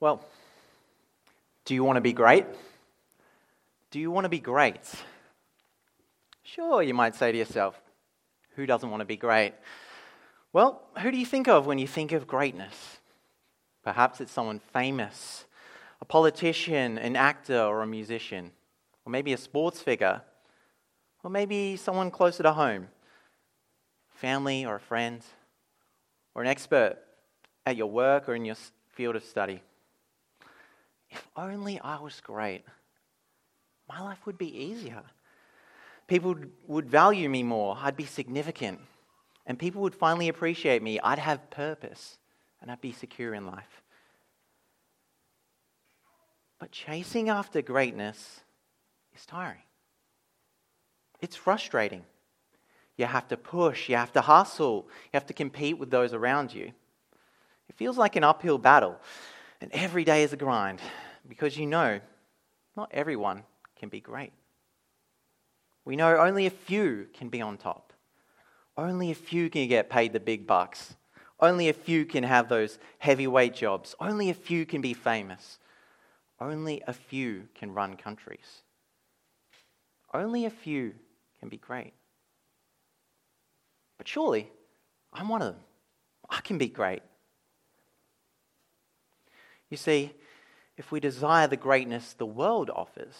Well, do you want to be great? Do you want to be great? Sure, you might say to yourself, who doesn't want to be great? Well, who do you think of when you think of greatness? Perhaps it's someone famous, a politician, an actor, or a musician, or maybe a sports figure, or maybe someone closer to home, family or a friend, or an expert at your work or in your field of study. If only I was great, my life would be easier. People would value me more, I'd be significant, and people would finally appreciate me. I'd have purpose, and I'd be secure in life. But chasing after greatness is tiring. It's frustrating. You have to push, you have to hustle, you have to compete with those around you. It feels like an uphill battle, and every day is a grind because you know not everyone can be great. We know only a few can be on top. Only a few can get paid the big bucks. Only a few can have those heavyweight jobs. Only a few can be famous. Only a few can run countries. Only a few can be great. But surely, I'm one of them. I can be great. You see, if we desire the greatness the world offers,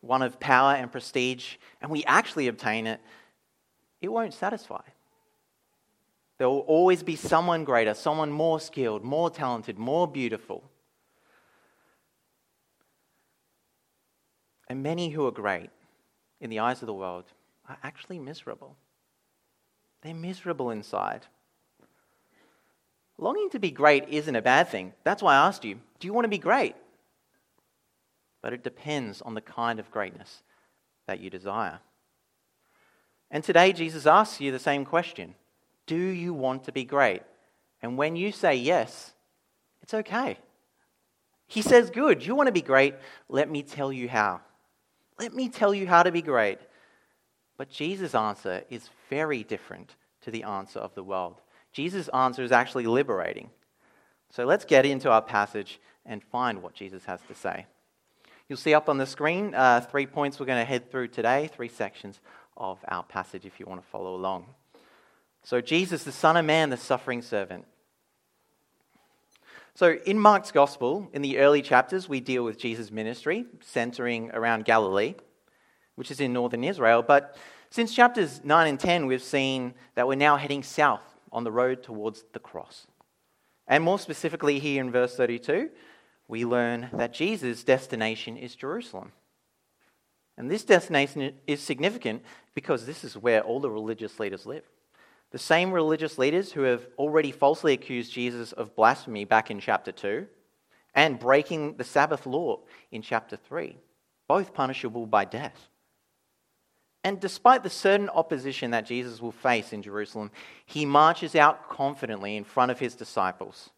one of power and prestige, and we actually obtain it, it won't satisfy. There will always be someone greater, someone more skilled, more talented, more beautiful. And many who are great in the eyes of the world are actually miserable. They're miserable inside. Longing to be great isn't a bad thing. That's why I asked you do you want to be great? But it depends on the kind of greatness that you desire. And today, Jesus asks you the same question Do you want to be great? And when you say yes, it's okay. He says, Good, you want to be great? Let me tell you how. Let me tell you how to be great. But Jesus' answer is very different to the answer of the world. Jesus' answer is actually liberating. So let's get into our passage and find what Jesus has to say. You'll see up on the screen uh, three points we're going to head through today, three sections of our passage if you want to follow along. So, Jesus, the Son of Man, the suffering servant. So, in Mark's Gospel, in the early chapters, we deal with Jesus' ministry, centering around Galilee, which is in northern Israel. But since chapters 9 and 10, we've seen that we're now heading south on the road towards the cross. And more specifically, here in verse 32, we learn that Jesus' destination is Jerusalem. And this destination is significant because this is where all the religious leaders live. The same religious leaders who have already falsely accused Jesus of blasphemy back in chapter 2 and breaking the Sabbath law in chapter 3, both punishable by death. And despite the certain opposition that Jesus will face in Jerusalem, he marches out confidently in front of his disciples.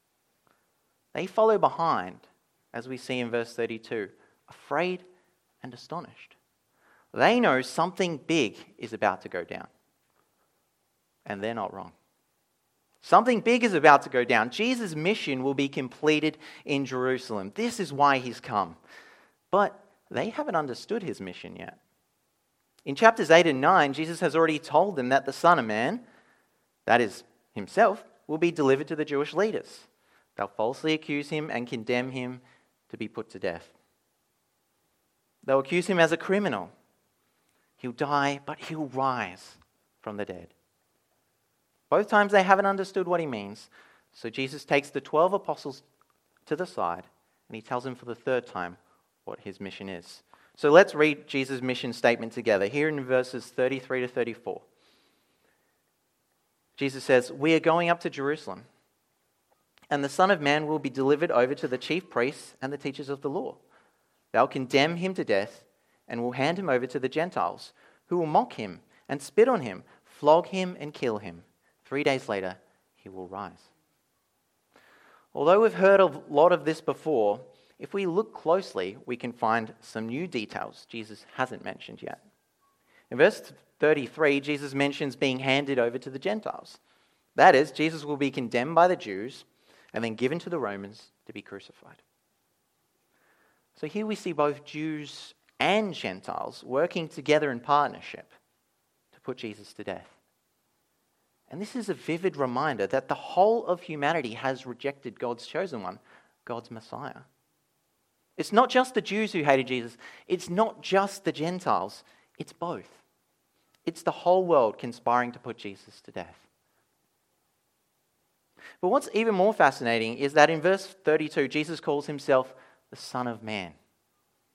They follow behind, as we see in verse 32, afraid and astonished. They know something big is about to go down and they're not wrong. Something big is about to go down. Jesus' mission will be completed in Jerusalem. This is why he's come. But they haven't understood his mission yet. In chapters 8 and 9, Jesus has already told them that the Son of Man, that is himself, will be delivered to the Jewish leaders. They'll falsely accuse him and condemn him to be put to death. They'll accuse him as a criminal. He'll die, but he'll rise from the dead. Both times they haven't understood what he means. So Jesus takes the 12 apostles to the side and he tells them for the third time what his mission is. So let's read Jesus' mission statement together here in verses 33 to 34. Jesus says, We are going up to Jerusalem, and the Son of Man will be delivered over to the chief priests and the teachers of the law. They'll condemn him to death and will hand him over to the Gentiles, who will mock him and spit on him, flog him and kill him Three days later, he will rise. Although we've heard a lot of this before, if we look closely, we can find some new details Jesus hasn't mentioned yet. In verse 33, Jesus mentions being handed over to the Gentiles. That is, Jesus will be condemned by the Jews and then given to the Romans to be crucified. So here we see both Jews and Gentiles working together in partnership to put Jesus to death. And this is a vivid reminder that the whole of humanity has rejected God's chosen one, God's Messiah. It's not just the Jews who hated Jesus, it's not just the Gentiles, it's both. It's the whole world conspiring to put Jesus to death. But what's even more fascinating is that in verse 32, Jesus calls himself the Son of Man.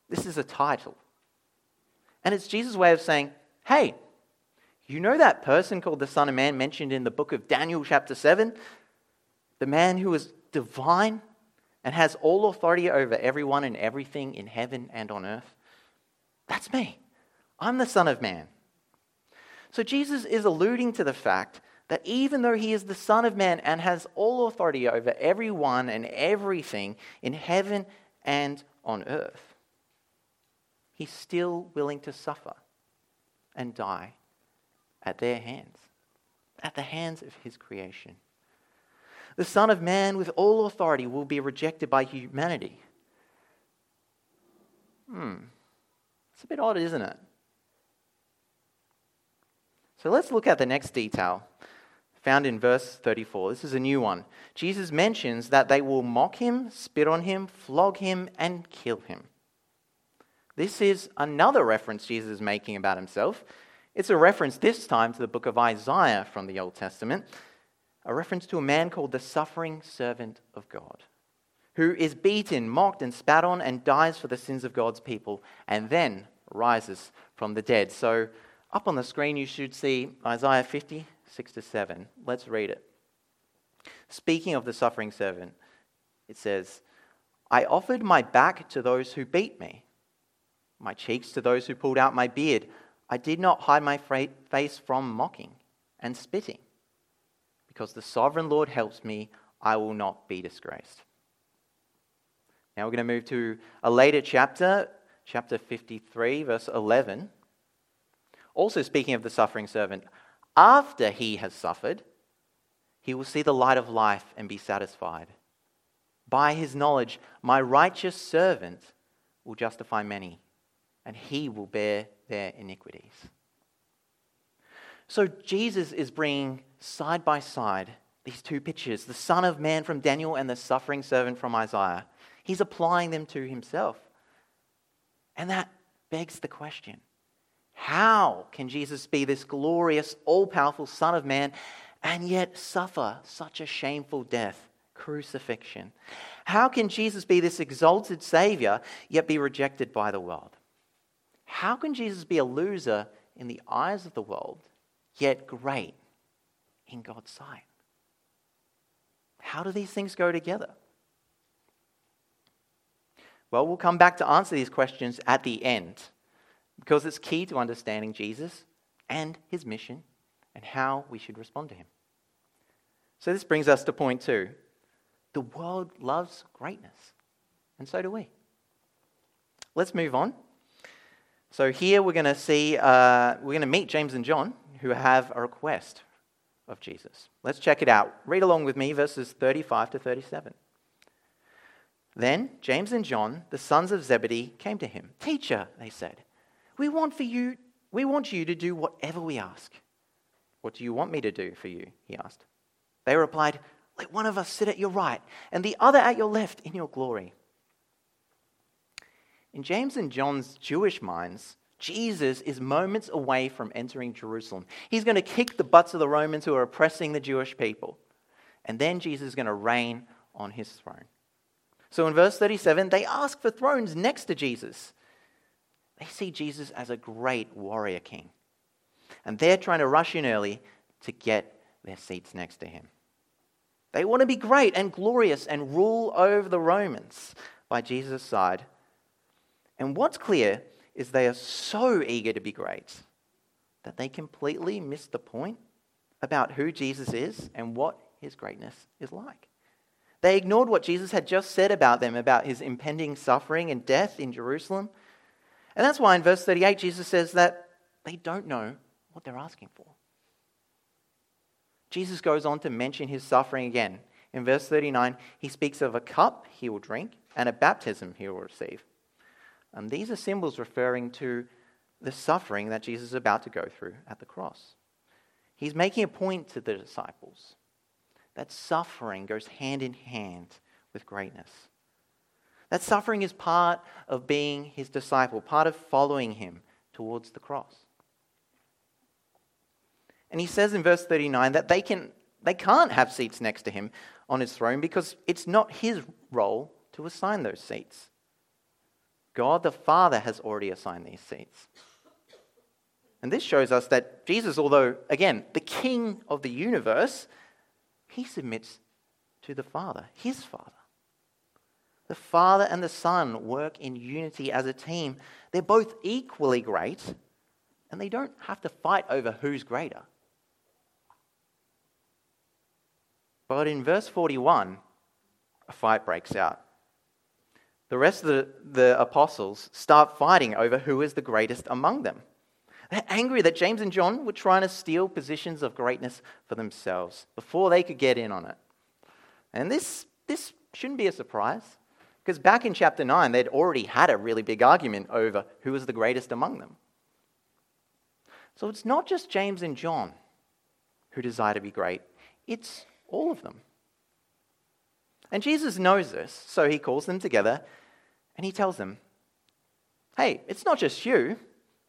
This is a title. And it's Jesus' way of saying, hey, you know that person called the Son of Man mentioned in the book of Daniel, chapter 7? The man who was divine and has all authority over everyone and everything in heaven and on earth? That's me. I'm the Son of Man. So Jesus is alluding to the fact that even though he is the Son of Man and has all authority over everyone and everything in heaven and on earth, he's still willing to suffer and die at their hands, at the hands of his creation. The Son of Man with all authority will be rejected by humanity. Hmm. It's a bit odd, isn't it? So let's look at the next detail found in verse 34. This is a new one. Jesus mentions that they will mock him, spit on him, flog him, and kill him. This is another reference Jesus is making about himself. It's a reference this time to the book of Isaiah from the Old Testament, a reference to a man called the suffering servant of God, who is beaten, mocked, and spat on and dies for the sins of God's people, and then rises from the dead. So up on the screen, you should see Isaiah 50, 6 to 7. Let's read it. Speaking of the suffering servant, it says, I offered my back to those who beat me, my cheeks to those who pulled out my beard. I did not hide my face from mocking and spitting. Because the sovereign Lord helps me, I will not be disgraced. Now we're going to move to a later chapter, chapter 53, verse 11. Also, speaking of the suffering servant, after he has suffered, he will see the light of life and be satisfied. By his knowledge, my righteous servant will justify many, and he will bear their iniquities. So, Jesus is bringing side by side these two pictures the Son of Man from Daniel and the suffering servant from Isaiah. He's applying them to himself. And that begs the question how can Jesus be this glorious, all powerful Son of Man and yet suffer such a shameful death, crucifixion? How can Jesus be this exalted Savior yet be rejected by the world? How can Jesus be a loser in the eyes of the world yet great in God's sight? How do these things go together? Well, we'll come back to answer these questions at the end because it's key to understanding Jesus and his mission and how we should respond to him. So, this brings us to point two. The world loves greatness, and so do we. Let's move on. So, here we're going to see, uh, we're going to meet James and John, who have a request of Jesus. Let's check it out. Read along with me, verses 35 to 37. Then James and John, the sons of Zebedee, came to him. Teacher, they said, we want for you, we want you to do whatever we ask. What do you want me to do for you? He asked. They replied, Let one of us sit at your right and the other at your left in your glory. In James and John's Jewish minds, Jesus is moments away from entering Jerusalem. He's going to kick the butts of the Romans who are oppressing the Jewish people. And then Jesus is going to reign on his throne. So in verse 37, they ask for thrones next to Jesus. They see Jesus as a great warrior king. And they're trying to rush in early to get their seats next to him. They want to be great and glorious and rule over the Romans by Jesus' side. And what's clear is they are so eager to be great that they completely miss the point about who Jesus is and what his greatness is like. They ignored what Jesus had just said about them, about his impending suffering and death in Jerusalem and that's why in verse 38, Jesus says that they don't know what they're asking for. Jesus goes on to mention his suffering again. In verse 39, he speaks of a cup he will drink and a baptism he will receive. And these are symbols referring to the suffering that Jesus is about to go through at the cross. He's making a point to the disciples that suffering goes hand in hand with greatness. That suffering is part of being his disciple, part of following him towards the cross. And he says in verse 39 that they, can, they can't have seats next to him on his throne because it's not his role to assign those seats. God the Father has already assigned these seats. And this shows us that Jesus, although, again, the king of the universe, he submits to the Father, his Father. The Father and the Son work in unity as a team. They're both equally great, and they don't have to fight over who's greater. But in verse 41, a fight breaks out. The rest of the, the apostles start fighting over who is the greatest among them. They're angry that James and John were trying to steal positions of greatness for themselves before they could get in on it. And this, this shouldn't be a surprise, because back in chapter 9, they'd already had a really big argument over who was the greatest among them. So it's not just James and John who desire to be great, it's all of them. And Jesus knows this, so he calls them together and he tells them, Hey, it's not just you.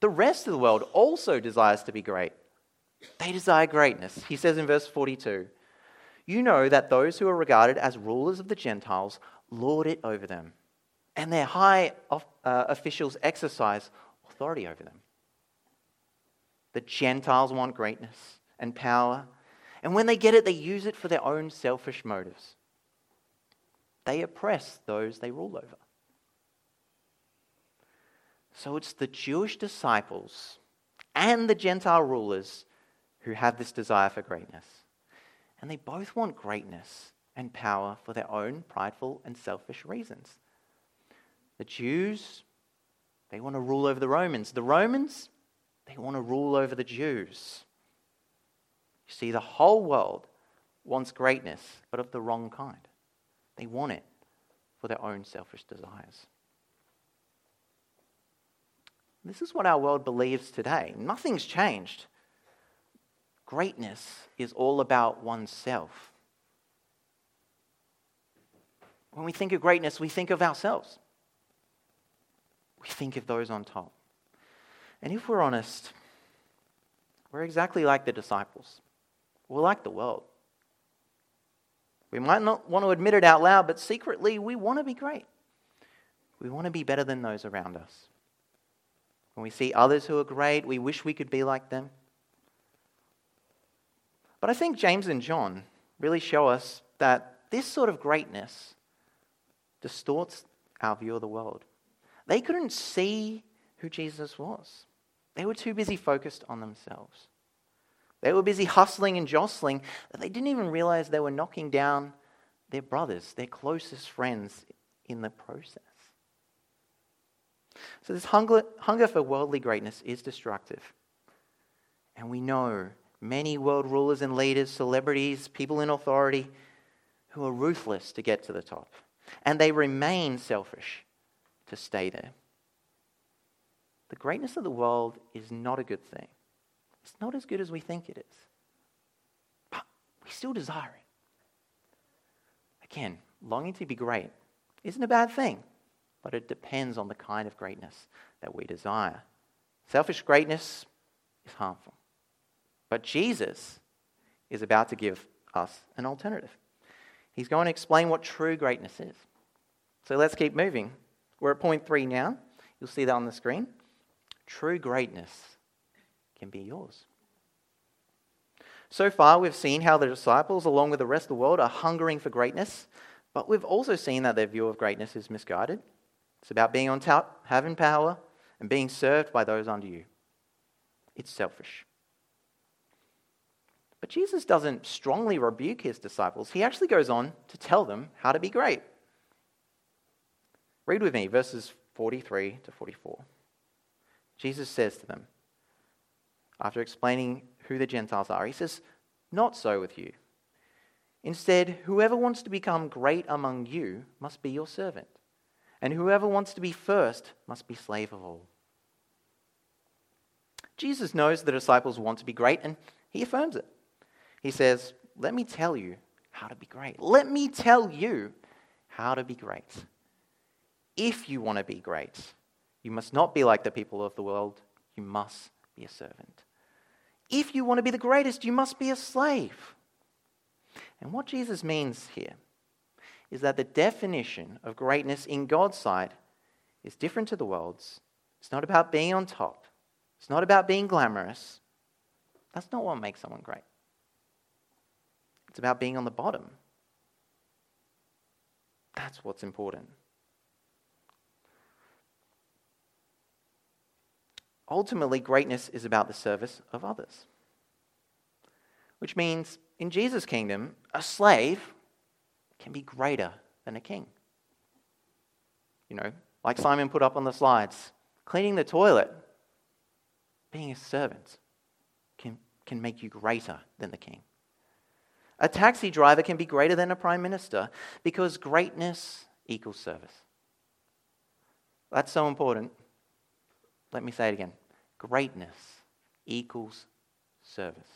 The rest of the world also desires to be great. They desire greatness. He says in verse 42 You know that those who are regarded as rulers of the Gentiles lord it over them, and their high uh, officials exercise authority over them. The Gentiles want greatness and power, and when they get it, they use it for their own selfish motives. They oppress those they rule over. So it's the Jewish disciples and the Gentile rulers who have this desire for greatness. And they both want greatness and power for their own prideful and selfish reasons. The Jews, they want to rule over the Romans. The Romans, they want to rule over the Jews. You see, the whole world wants greatness, but of the wrong kind. They want it for their own selfish desires. This is what our world believes today. Nothing's changed. Greatness is all about oneself. When we think of greatness, we think of ourselves. We think of those on top. And if we're honest, we're exactly like the disciples. We're like the world. We might not want to admit it out loud, but secretly we want to be great. We want to be better than those around us. When we see others who are great, we wish we could be like them. But I think James and John really show us that this sort of greatness distorts our view of the world. They couldn't see who Jesus was, they were too busy focused on themselves. They were busy hustling and jostling that they didn't even realize they were knocking down their brothers, their closest friends in the process. So, this hunger, hunger for worldly greatness is destructive. And we know many world rulers and leaders, celebrities, people in authority who are ruthless to get to the top. And they remain selfish to stay there. The greatness of the world is not a good thing. It's not as good as we think it is. But we still desire it. Again, longing to be great isn't a bad thing, but it depends on the kind of greatness that we desire. Selfish greatness is harmful. But Jesus is about to give us an alternative. He's going to explain what true greatness is. So let's keep moving. We're at point three now. You'll see that on the screen. True greatness can be yours. So far, we've seen how the disciples, along with the rest of the world, are hungering for greatness, but we've also seen that their view of greatness is misguided. It's about being on top, having power, and being served by those under you. It's selfish. But Jesus doesn't strongly rebuke his disciples. He actually goes on to tell them how to be great. Read with me verses 43 to 44. Jesus says to them, after explaining who the Gentiles are. He says, Not so with you. Instead, whoever wants to become great among you must be your servant. and whoever wants to be first must be slave of all. Jesus knows the disciples want to be great, and he affirms it. He says, Let me tell you how to be great. Let me tell you how to be great. If you want to be great, you must not be like the people of the world, you must be a servant. If you want to be the greatest, you must be a slave. And what Jesus means here is that the definition of greatness in God's sight is different to the world's. It's not about being on top, it's not about being glamorous. That's not what makes someone great. It's about being on the bottom. That's what's important. Ultimately, greatness is about the service of others. Which means in Jesus' kingdom, a slave can be greater than a king. You know, like Simon put up on the slides, cleaning the toilet, being a servant can, can make you greater than the king. A taxi driver can be greater than a prime minister because greatness equals service. That's so important. Let me say it again greatness equals service.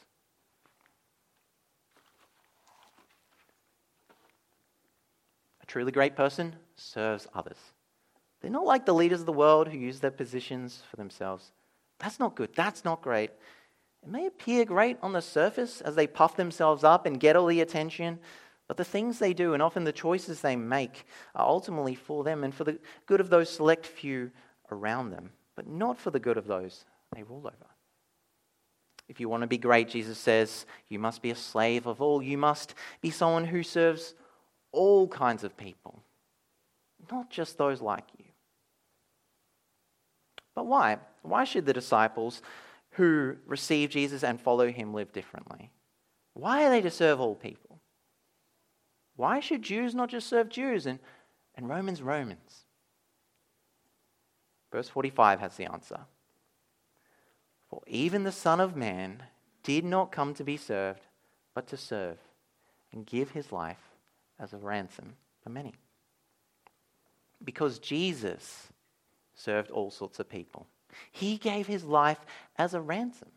A truly great person serves others. They're not like the leaders of the world who use their positions for themselves. That's not good. That's not great. It may appear great on the surface as they puff themselves up and get all the attention, but the things they do and often the choices they make are ultimately for them and for the good of those select few around them, but not for the good of those they rule over. If you want to be great, Jesus says, you must be a slave of all. You must be someone who serves all kinds of people, not just those like you. But why? Why should the disciples who receive Jesus and follow him live differently? Why are they to serve all people? Why should Jews not just serve Jews and, and Romans Romans? Verse 45 has the answer. For even the Son of Man did not come to be served, but to serve and give his life as a ransom for many. Because Jesus served all sorts of people. He gave his life as a ransom.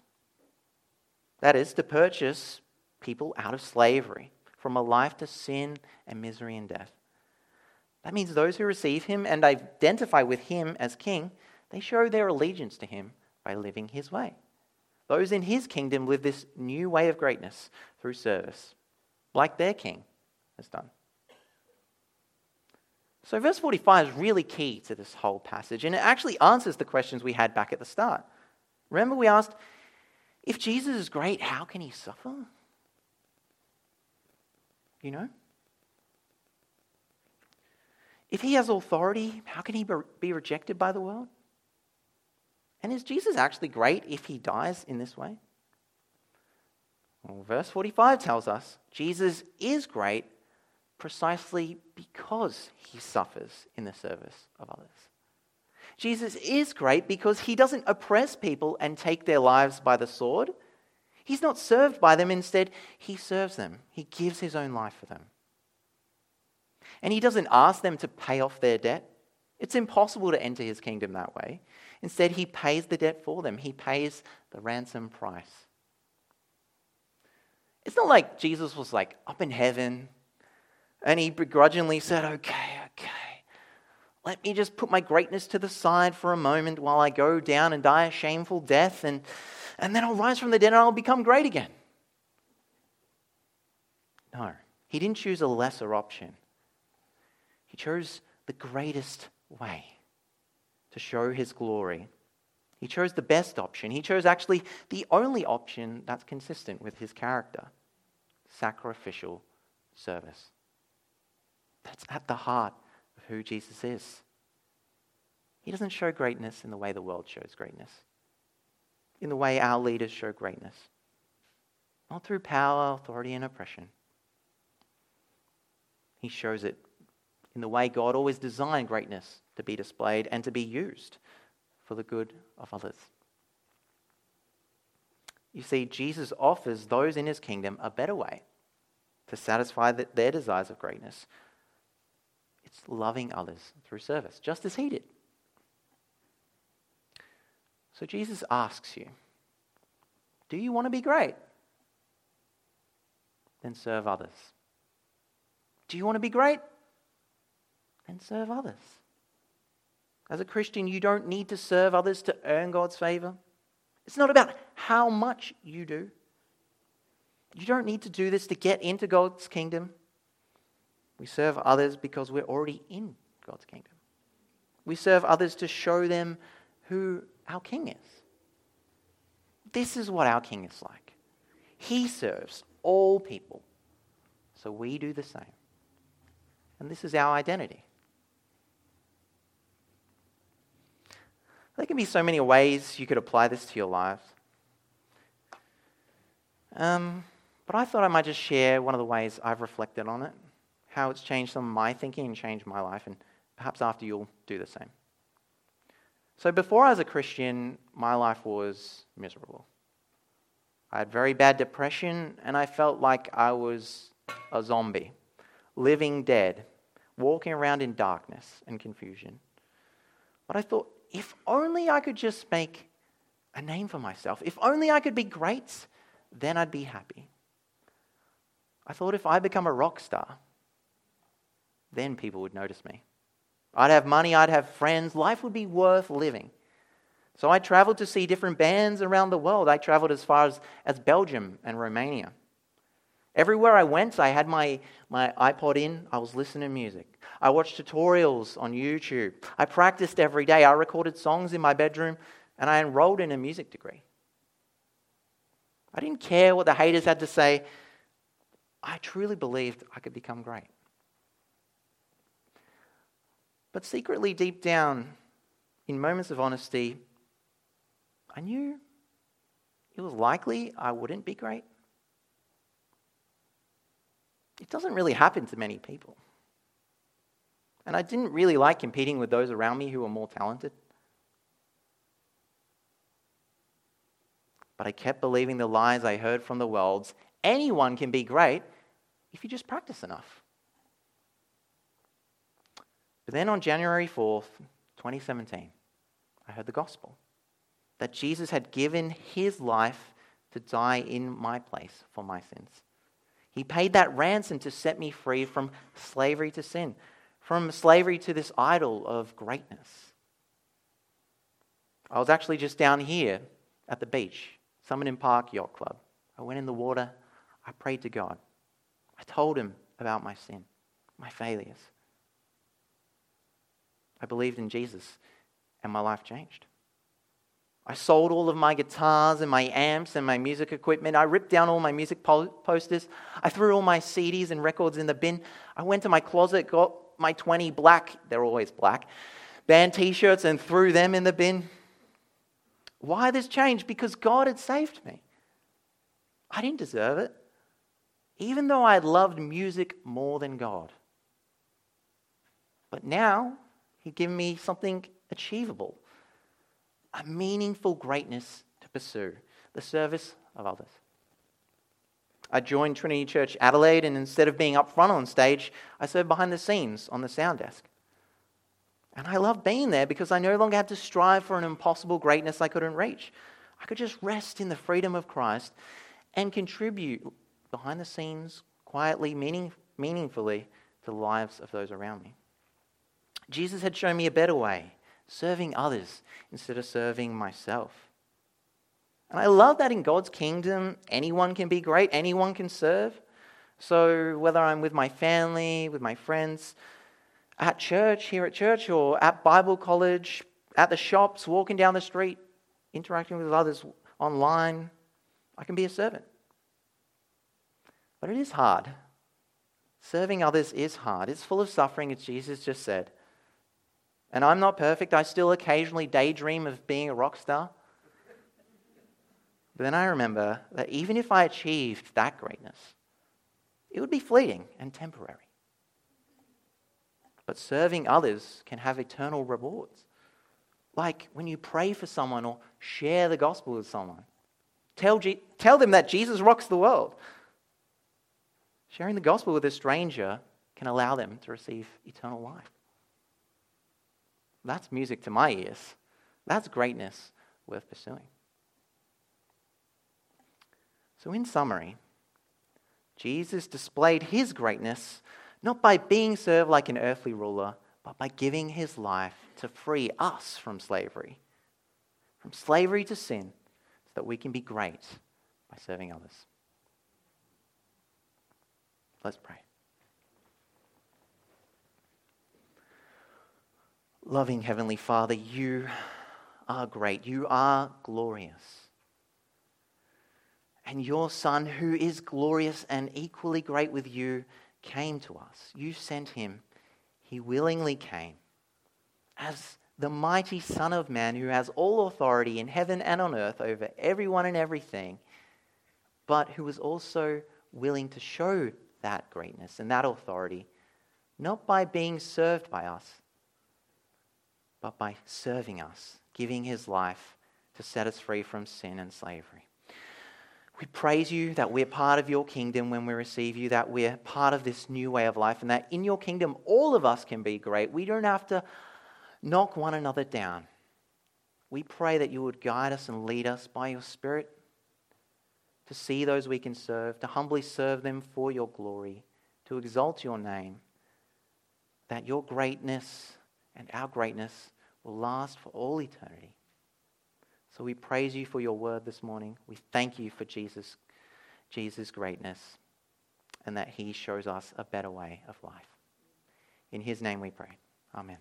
That is, to purchase people out of slavery, from a life to sin and misery and death. That means those who receive him and identify with him as king, they show their allegiance to him by living his way. Those in his kingdom live this new way of greatness through service, like their king has done. So, verse 45 is really key to this whole passage, and it actually answers the questions we had back at the start. Remember, we asked, if Jesus is great, how can he suffer? You know? If he has authority, how can he be rejected by the world? And is Jesus actually great if he dies in this way? Well, verse 45 tells us Jesus is great precisely because he suffers in the service of others. Jesus is great because he doesn't oppress people and take their lives by the sword. He's not served by them. Instead, he serves them. He gives his own life for them. And he doesn't ask them to pay off their debt. It's impossible to enter his kingdom that way. Instead, he pays the debt for them, he pays the ransom price. It's not like Jesus was like up in heaven and he begrudgingly said, Okay, okay, let me just put my greatness to the side for a moment while I go down and die a shameful death, and, and then I'll rise from the dead and I'll become great again. No, he didn't choose a lesser option. He chose the greatest way to show his glory. He chose the best option. He chose actually the only option that's consistent with his character sacrificial service. That's at the heart of who Jesus is. He doesn't show greatness in the way the world shows greatness, in the way our leaders show greatness, not through power, authority, and oppression. He shows it in the way God always designed greatness to be displayed and to be used for the good of others. You see, Jesus offers those in his kingdom a better way to satisfy their desires of greatness It's loving others through service, just as he did. So Jesus asks you, Do you want to be great? Then serve others. Do you want to be great? Then serve others. As a Christian, you don't need to serve others to earn God's favor. It's not about how much you do. You don't need to do this to get into God's kingdom. We serve others because we're already in God's kingdom. We serve others to show them who our king is. This is what our king is like. He serves all people. So we do the same. And this is our identity. There can be so many ways you could apply this to your lives. Um, but I thought I might just share one of the ways I've reflected on it, how it's changed some of my thinking and changed my life, and perhaps after you'll do the same. So before I was a Christian, my life was miserable. I had very bad depression, and I felt like I was a zombie, living dead, walking around in darkness and confusion. But I thought, if only I could just make a name for myself, if only I could be great, then I'd be happy. I thought if I become a rock star, then people would notice me. I'd have money, I'd have friends, life would be worth living. So I traveled to see different bands around the world. I traveled as far as, as Belgium and Romania. Everywhere I went, I had my, my iPod in, I was listening to music. I watched tutorials on YouTube. I practiced every day. I recorded songs in my bedroom, and I enrolled in a music degree. I didn't care what the haters had to say. I truly believed I could become great. But secretly, deep down, in moments of honesty, I knew it was likely I wouldn't be great. It doesn't really happen to many people. And I didn't really like competing with those around me who were more talented. But I kept believing the lies I heard from the world. Anyone can be great if you just practice enough. But then on January 4th, 2017, I heard the gospel that Jesus had given his life to die in my place for my sins. He paid that ransom to set me free from slavery to sin, from slavery to this idol of greatness. I was actually just down here at the beach, Somerton Park Yacht Club. I went in the water, I prayed to God. I told him about my sin, my failures. I believed in Jesus, and my life changed. I sold all of my guitars and my amps and my music equipment. I ripped down all my music posters. I threw all my CDs and records in the bin. I went to my closet, got my 20 black, they're always black, band t shirts and threw them in the bin. Why this change? Because God had saved me. I didn't deserve it even though I loved music more than God. But now, He'd given me something achievable, a meaningful greatness to pursue, the service of others. I joined Trinity Church Adelaide, and instead of being up front on stage, I served behind the scenes on the sound desk. And I loved being there because I no longer had to strive for an impossible greatness I couldn't reach. I could just rest in the freedom of Christ and contribute behind the scenes, quietly, meaning, meaningfully to the lives of those around me. Jesus had shown me a better way, serving others instead of serving myself. And I love that in God's kingdom, anyone can be great, anyone can serve. So whether I'm with my family, with my friends, at church, here at church, or at Bible college, at the shops, walking down the street, interacting with others online, I can be a servant. But it is hard. Serving others is hard. It's full of suffering, as Jesus just said. And I'm not perfect. I still occasionally daydream of being a rock star. But then I remember that even if I achieved that greatness, it would be fleeting and temporary. But serving others can have eternal rewards. Like when you pray for someone or share the gospel with someone. Tell, tell them that Jesus rocks the world. Sharing the gospel with a stranger can allow them to receive eternal life. That's music to my ears. That's greatness worth pursuing. So, in summary, Jesus displayed his greatness not by being served like an earthly ruler, but by giving his life to free us from slavery, from slavery to sin, so that we can be great by serving others. Let's pray. Loving Heavenly Father, you are great. You are glorious. And your Son, who is glorious and equally great with you, came to us. You sent him. He willingly came as the mighty Son of Man who has all authority in heaven and on earth over everyone and everything, but who was also willing to show that greatness and that authority, not by being served by us, but by serving us, giving his life to set us free from sin and slavery. We praise you that we're part of your kingdom when we receive you, that we're part of this new way of life, and that in your kingdom all of us can be great. We don't have to knock one another down. We pray that you would guide us and lead us by your Spirit to see those we can serve, to humbly serve them for your glory, to exalt your name, that your greatness and our greatness will last for all eternity. So we praise you for your word this morning. We thank you for Jesus, Jesus' greatness and that he shows us a better way of life. In his name we pray. Amen.